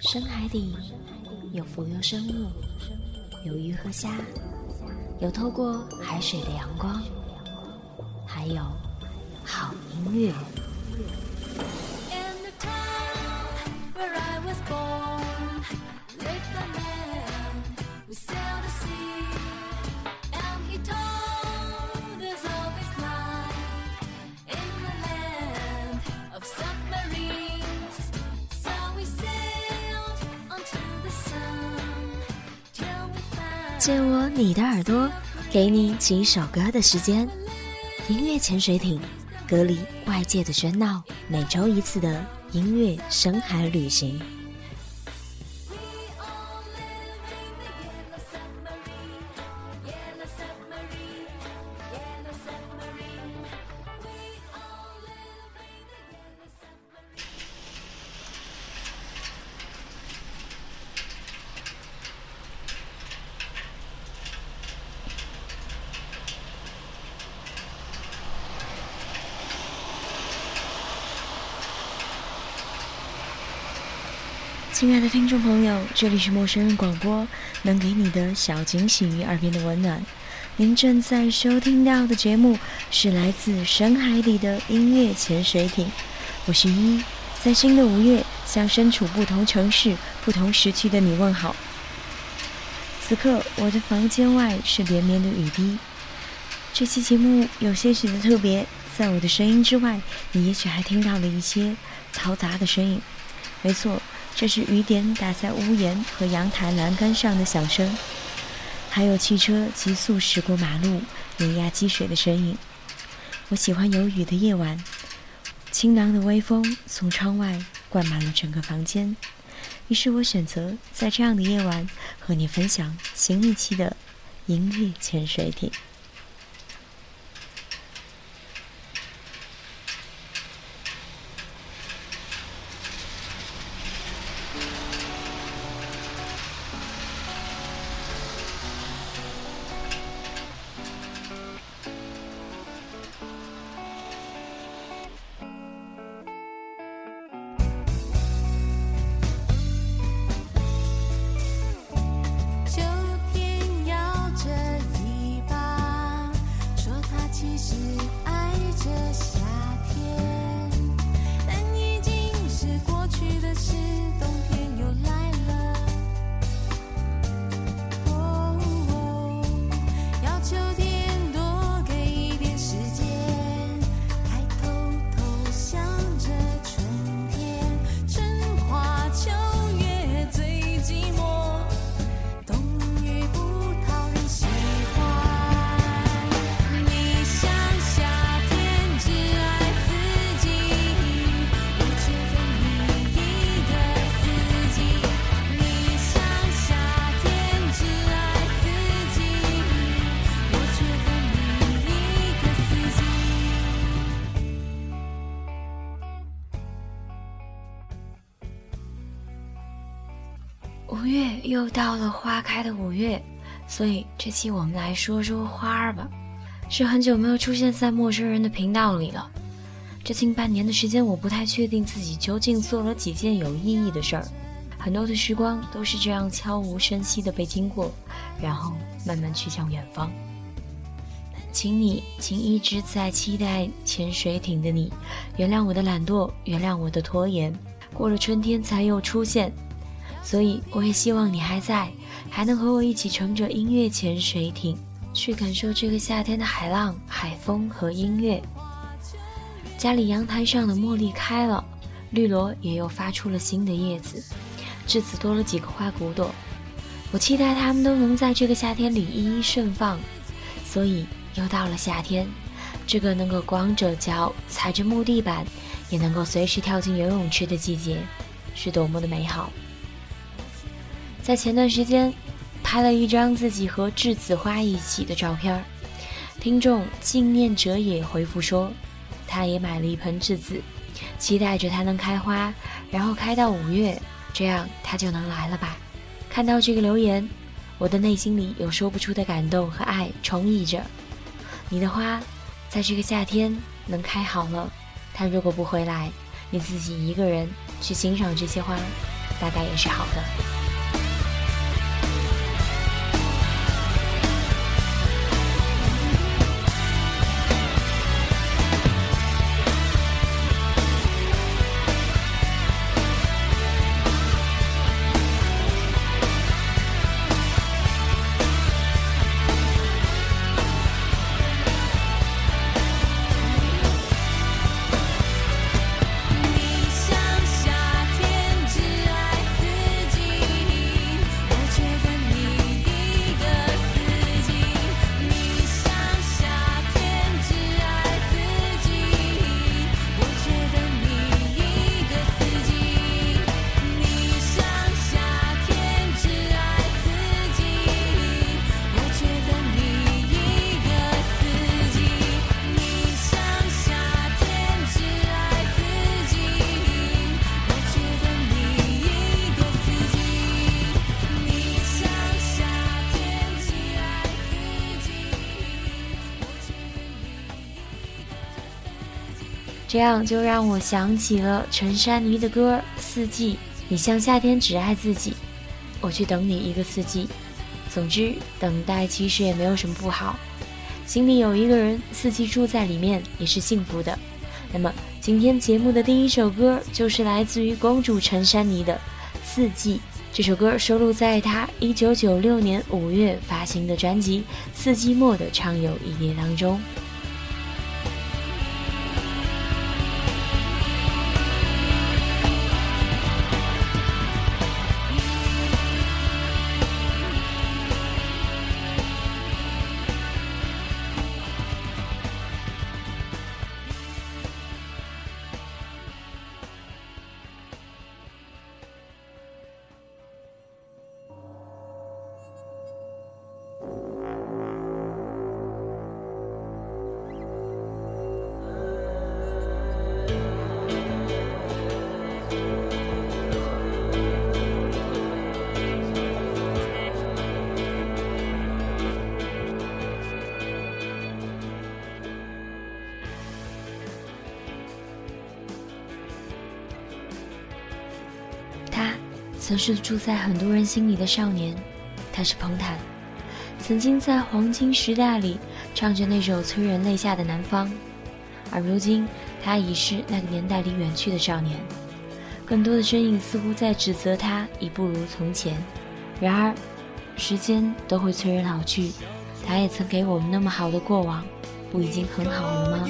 深海底有浮游生物，有鱼和虾，有透过海水的阳光，还有好音乐。借我你的耳朵，给你几首歌的时间。音乐潜水艇，隔离外界的喧闹，每周一次的音乐深海旅行。亲爱的听众朋友，这里是陌生人广播，能给你的小惊喜与耳边的温暖。您正在收听到的节目是来自深海里的音乐潜水艇，我是一，在新的五月向身处不同城市、不同时区的你问好。此刻，我的房间外是连绵的雨滴。这期节目有些许的特别，在我的声音之外，你也许还听到了一些嘈杂的声音。没错。这是雨点打在屋檐和阳台栏杆上的响声，还有汽车急速驶过马路碾压积水的身影。我喜欢有雨的夜晚，清凉的微风从窗外灌满了整个房间。于是我选择在这样的夜晚和你分享新一期的音乐潜水艇。又到了花开的五月，所以这期我们来说说花儿吧。是很久没有出现在陌生人的频道里了。这近半年的时间，我不太确定自己究竟做了几件有意义的事儿。很多的时光都是这样悄无声息的被经过，然后慢慢去向远方。请你，请一直在期待潜水艇的你，原谅我的懒惰，原谅我的拖延。过了春天才又出现。所以，我也希望你还在，还能和我一起乘着音乐潜水艇，去感受这个夏天的海浪、海风和音乐。家里阳台上的茉莉开了，绿萝也又发出了新的叶子，栀子多了几个花骨朵。我期待它们都能在这个夏天里一一盛放。所以，又到了夏天，这个能够光着脚踩着木地板，也能够随时跳进游泳池的季节，是多么的美好。在前段时间，拍了一张自己和栀子花一起的照片听众纪念者也回复说，他也买了一盆栀子，期待着它能开花，然后开到五月，这样他就能来了吧。看到这个留言，我的内心里有说不出的感动和爱充溢着。你的花，在这个夏天能开好了，他如果不回来，你自己一个人去欣赏这些花。大概也是好的。这样就让我想起了陈珊妮的歌《四季》，你像夏天只爱自己，我去等你一个四季。总之，等待其实也没有什么不好，心里有一个人，四季住在里面也是幸福的。那么，今天节目的第一首歌就是来自于公主陈珊妮的《四季》。这首歌收录在她1996年5月发行的专辑《四季末的畅游》一列当中。曾是住在很多人心里的少年，他是彭坦，曾经在黄金时代里唱着那首催人泪下的《南方》，而如今他已是那个年代里远去的少年。更多的身影似乎在指责他已不如从前。然而，时间都会催人老去，他也曾给我们那么好的过往，不已经很好了吗？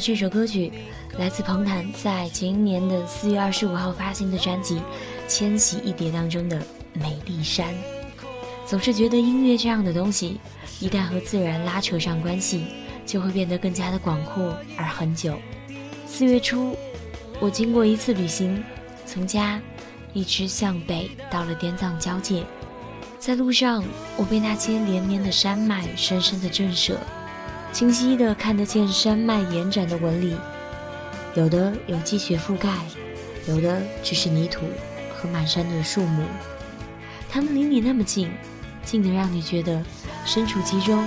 这首歌曲，来自彭坦在今年的四月二十五号发行的专辑《千禧一叠》当中的《美丽山》。总是觉得音乐这样的东西，一旦和自然拉扯上关系，就会变得更加的广阔而很久。四月初，我经过一次旅行，从家一直向北到了滇藏交界，在路上，我被那些连绵的山脉深深的震慑。清晰的看得见山脉延展的纹理，有的有积雪覆盖，有的只是泥土和满山的树木。它们离你那么近，近的让你觉得身处其中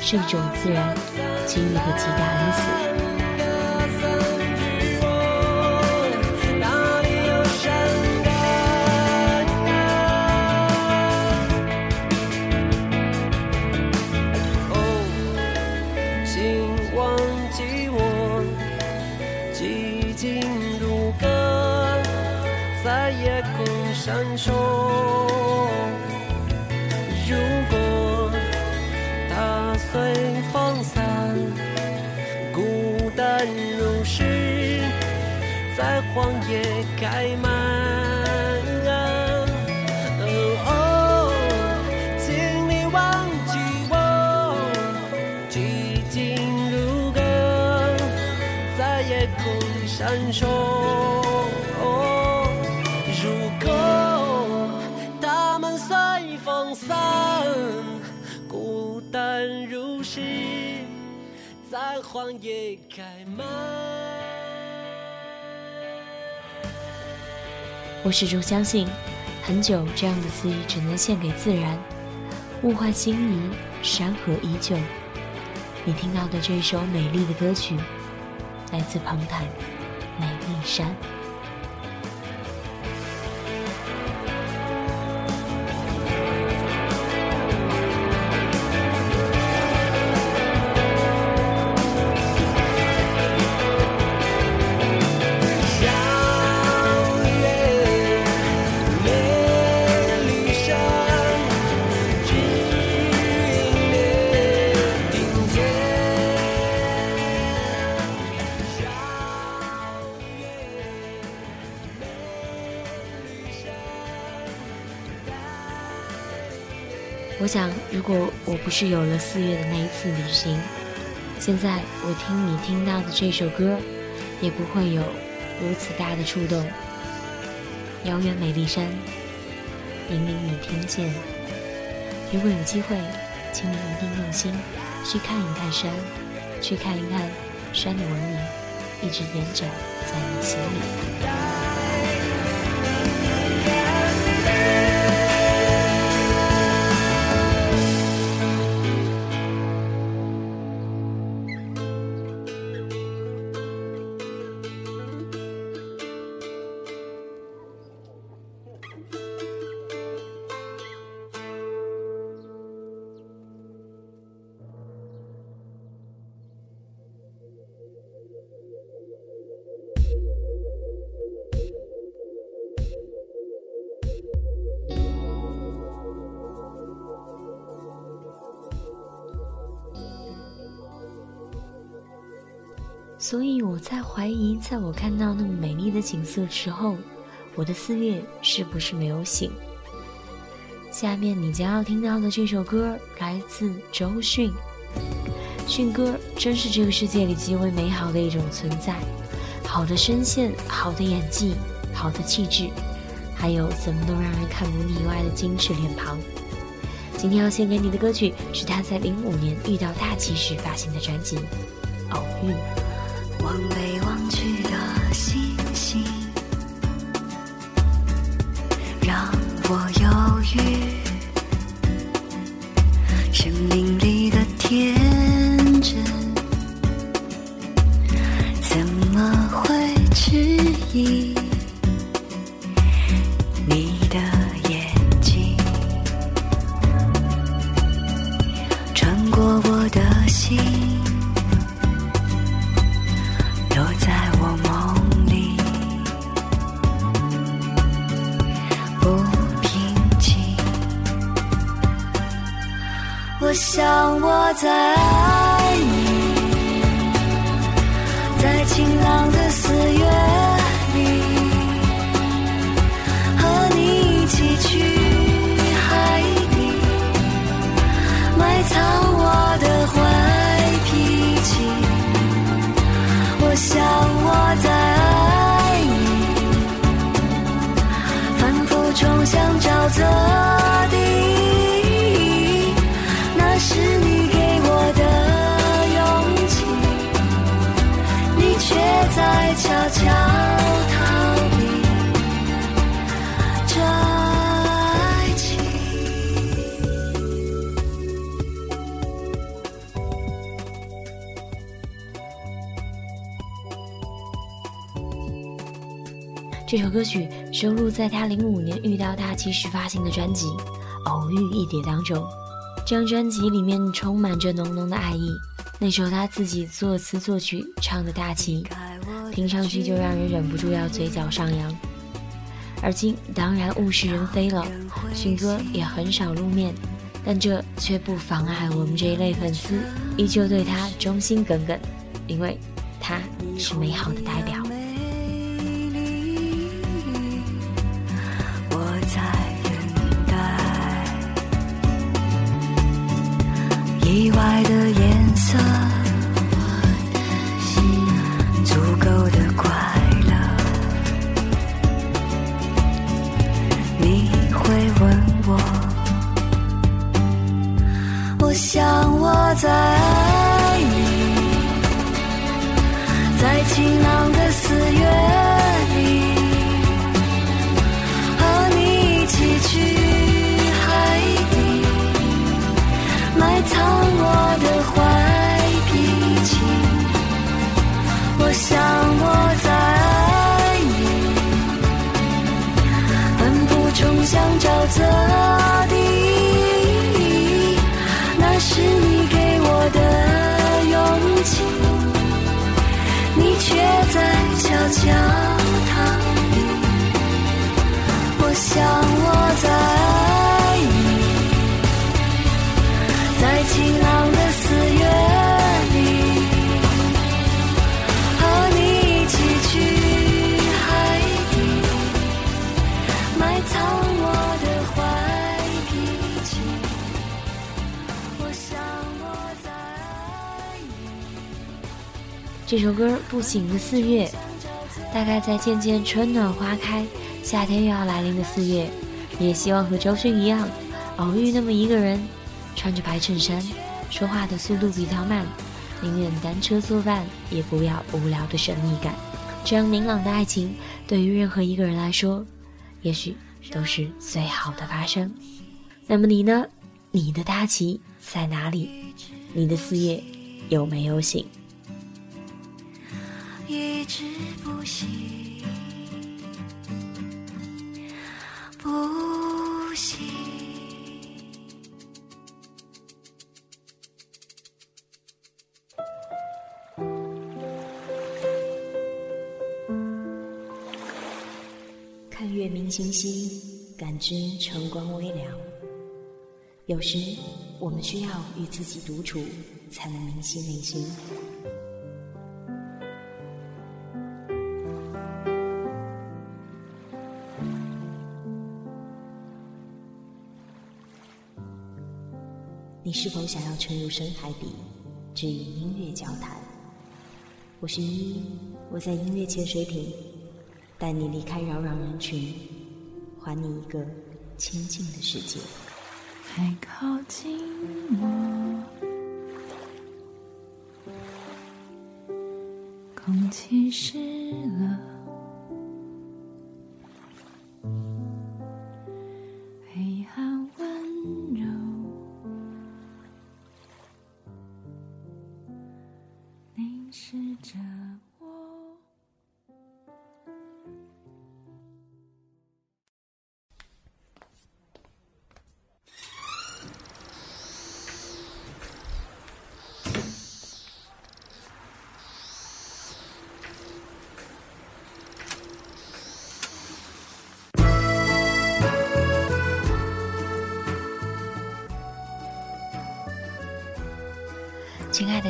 是一种自然给予的极大恩赐。荒野开满。哦，请你忘记我，寂静如歌，在夜空闪烁。如果它们随风散，孤单如诗，在荒野开满。我始终相信，很久这样的词语只能献给自然。物换星移，山河依旧。你听到的这首美丽的歌曲，来自彭坦《美丽山》。不是有了四月的那一次旅行，现在我听你听到的这首歌，也不会有如此大的触动。遥远美丽山，引领你听见。如果有机会，请你一定用心去看一看山，去看一看山的纹理，一直延展在你心里。所以我在怀疑，在我看到那么美丽的景色之后，我的四月是不是没有醒？下面你将要听到的这首歌来自周迅，迅哥真是这个世界里极为美好的一种存在，好的声线，好的演技，好的气质，还有怎么都让人看不腻歪的精致脸庞。今天要献给你的歌曲是他在零五年遇到大气时发行的专辑《偶遇》。望被这首歌曲收录在他零五年遇到大气时发行的专辑《偶遇一碟》当中。这张专辑里面充满着浓浓的爱意，那首他自己作词作曲唱的大气，听上去就让人忍不住要嘴角上扬。而今当然物是人非了，迅哥也很少露面，但这却不妨碍我们这一类粉丝依旧对他忠心耿耿，因为他是美好的代表。想沼泽地，那是你给我的勇气。你却在悄悄逃离。我想我这首歌《不醒的四月》，大概在渐渐春暖花开、夏天又要来临的四月，也希望和周迅一样，偶遇那么一个人，穿着白衬衫，说话的速度比较慢，宁愿单车作伴，也不要无聊的神秘感。这样明朗的爱情，对于任何一个人来说，也许都是最好的发生。那么你呢？你的大旗在哪里？你的四月有没有醒？一直不醒，不醒。看月明星稀，感知晨光微凉。有时，我们需要与自己独处，才能明晰内心。你是否想要沉入深海底，只与音乐交谈？我是依依，我在音乐潜水艇，带你离开扰攘人群，还你一个清静的世界。还靠近我，空气是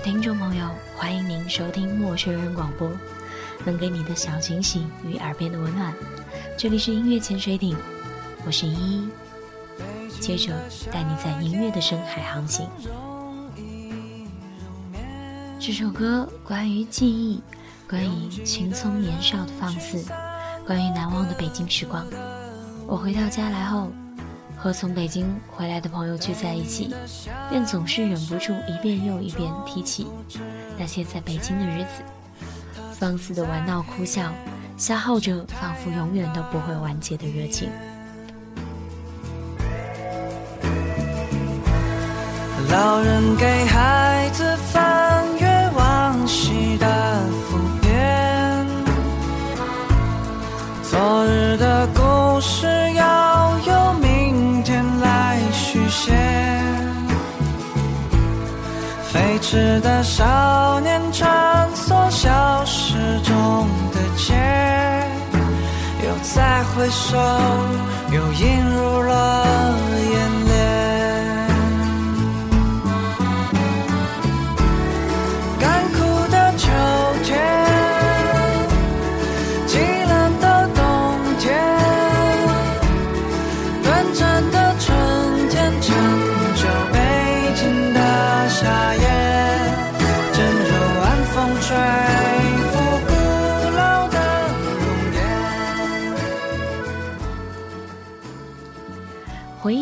听众朋友，欢迎您收听陌生人广播，能给你的小惊喜与耳边的温暖。这里是音乐潜水艇，我是依依，接着带你在音乐的深海航行。这首歌关于记忆，关于青葱年少的放肆，关于难忘的北京时光。我回到家来后，和从北京回来的朋友聚在一起，便总是忍不住一遍又一遍提起那些在北京的日子，放肆的玩闹哭笑，消耗着仿佛永远都不会完结的热情。老人给孩子发是的少年穿梭消失中的街，又再回首，又映入了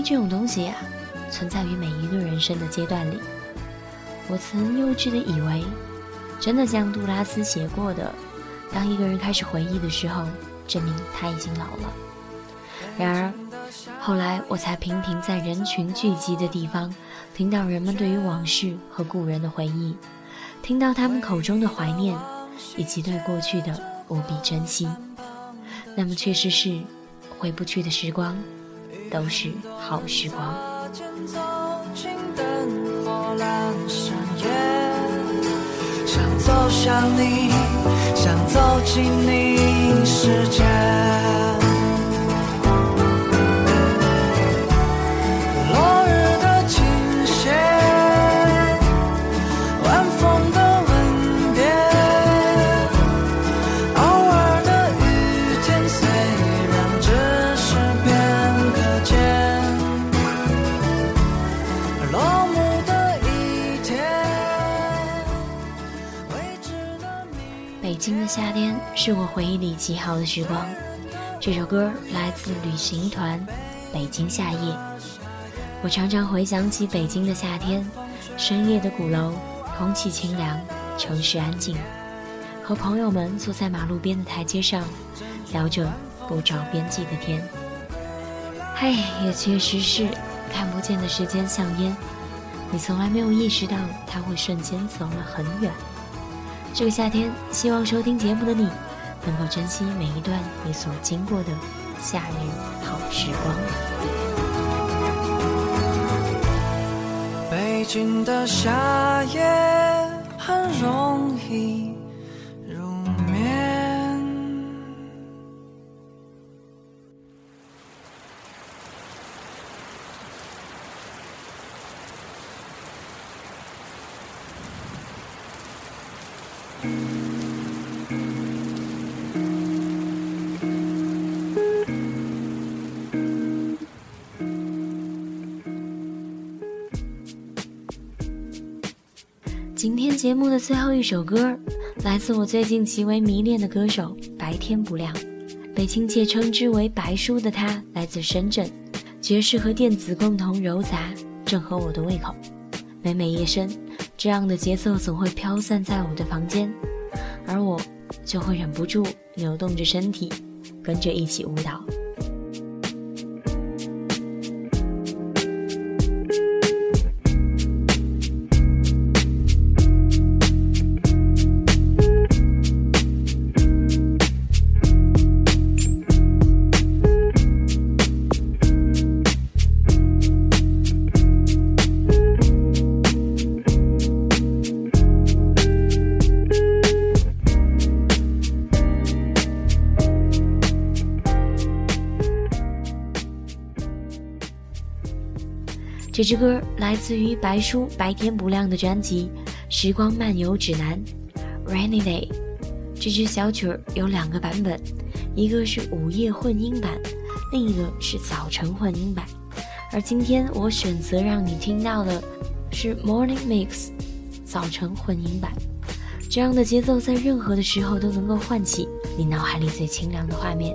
这种东西呀、存在于每一个人生的阶段里。我曾幼稚的以为，真的像杜拉斯写过的，当一个人开始回忆的时候，证明他已经老了。然而，后来我才频频在人群聚集的地方，听到人们对于往事和故人的回忆，听到他们口中的怀念，以及对过去的无比珍惜。那么，确实是回不去的时光，都是好时光。想走向你，想走进你世界。北京的夏天是我回忆里极好的时光。这首歌来自旅行团《北京夏夜》。我常常回想起北京的夏天，深夜的鼓楼，空气清凉，城市安静，和朋友们坐在马路边的台阶上，聊着不着边际的天。嘿，也确实是看不见的时间像烟，你从来没有意识到它会瞬间走了很远。这个夏天，希望收听节目的你，能够珍惜每一段你所经过的夏日好时光。北京的夏夜很容易今天节目的最后一首歌，来自我最近极为迷恋的歌手白天不亮，被亲切称之为“白叔”的他，来自深圳，爵士和电子共同糅杂，正合我的胃口。每每夜深，这样的节奏总会飘散在我的房间，而我就会忍不住扭动着身体，跟着一起舞蹈。这支歌来自于白书白天不亮的专辑《时光漫游指南》（Rainy Day）。这支小曲儿有两个版本，一个是午夜混音版，另一个是早晨混音版。而今天我选择让你听到的是 Morning Mix 早晨混音版。这样的节奏在任何的时候都能够唤起你脑海里最清凉的画面。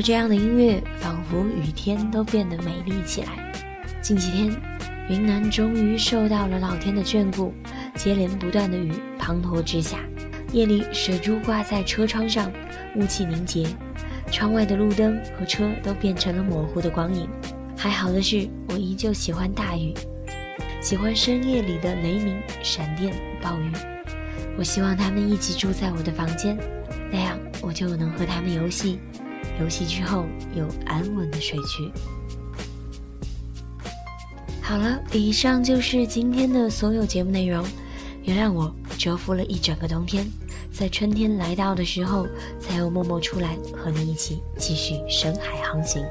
着这样的音乐，仿佛雨天都变得美丽起来。近几天，云南终于受到了老天的眷顾，接连不断的雨滂沱之下，夜里，水珠挂在车窗上，雾气凝结，窗外的路灯和车都变成了模糊的光影。还好的是，我依旧喜欢大雨，喜欢深夜里的雷鸣、闪电、暴雨。我希望他们一起住在我的房间，那样我就能和他们游戏，游戏之后又安稳的睡去。好了，以上就是今天的所有节目内容。原谅我蛰伏了一整个冬天，在春天来到的时候，才又默默出来和你一起继续深海航行。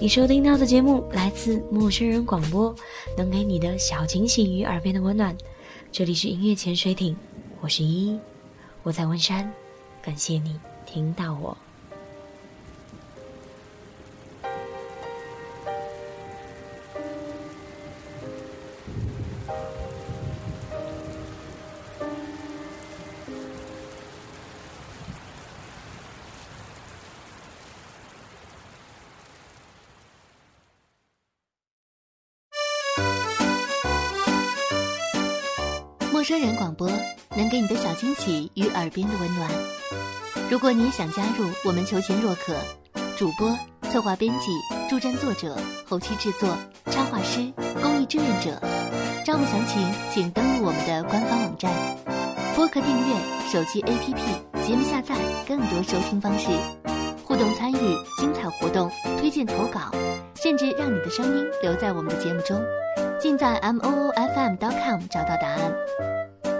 你收听到的节目来自陌生人广播，能给你的小惊喜与耳边的温暖。这里是音乐潜水艇，我是依依，我在温山，感谢你听到我。陌生人广播能给你的小惊喜与耳边的温暖。如果你想加入，我们求贤若渴。主播、策划、编辑、助战作者、后期制作、插画师、公益志愿者，招募详情请登录我们的官方网站。播客订阅、手机 APP、节目下载、更多收听方式、互动参与、精彩活动、推荐投稿，甚至让你的声音留在我们的节目中。尽在 m o o f m dot com 找到答案。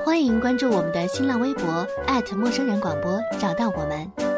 欢迎关注我们的新浪微博陌生人广播，找到我们。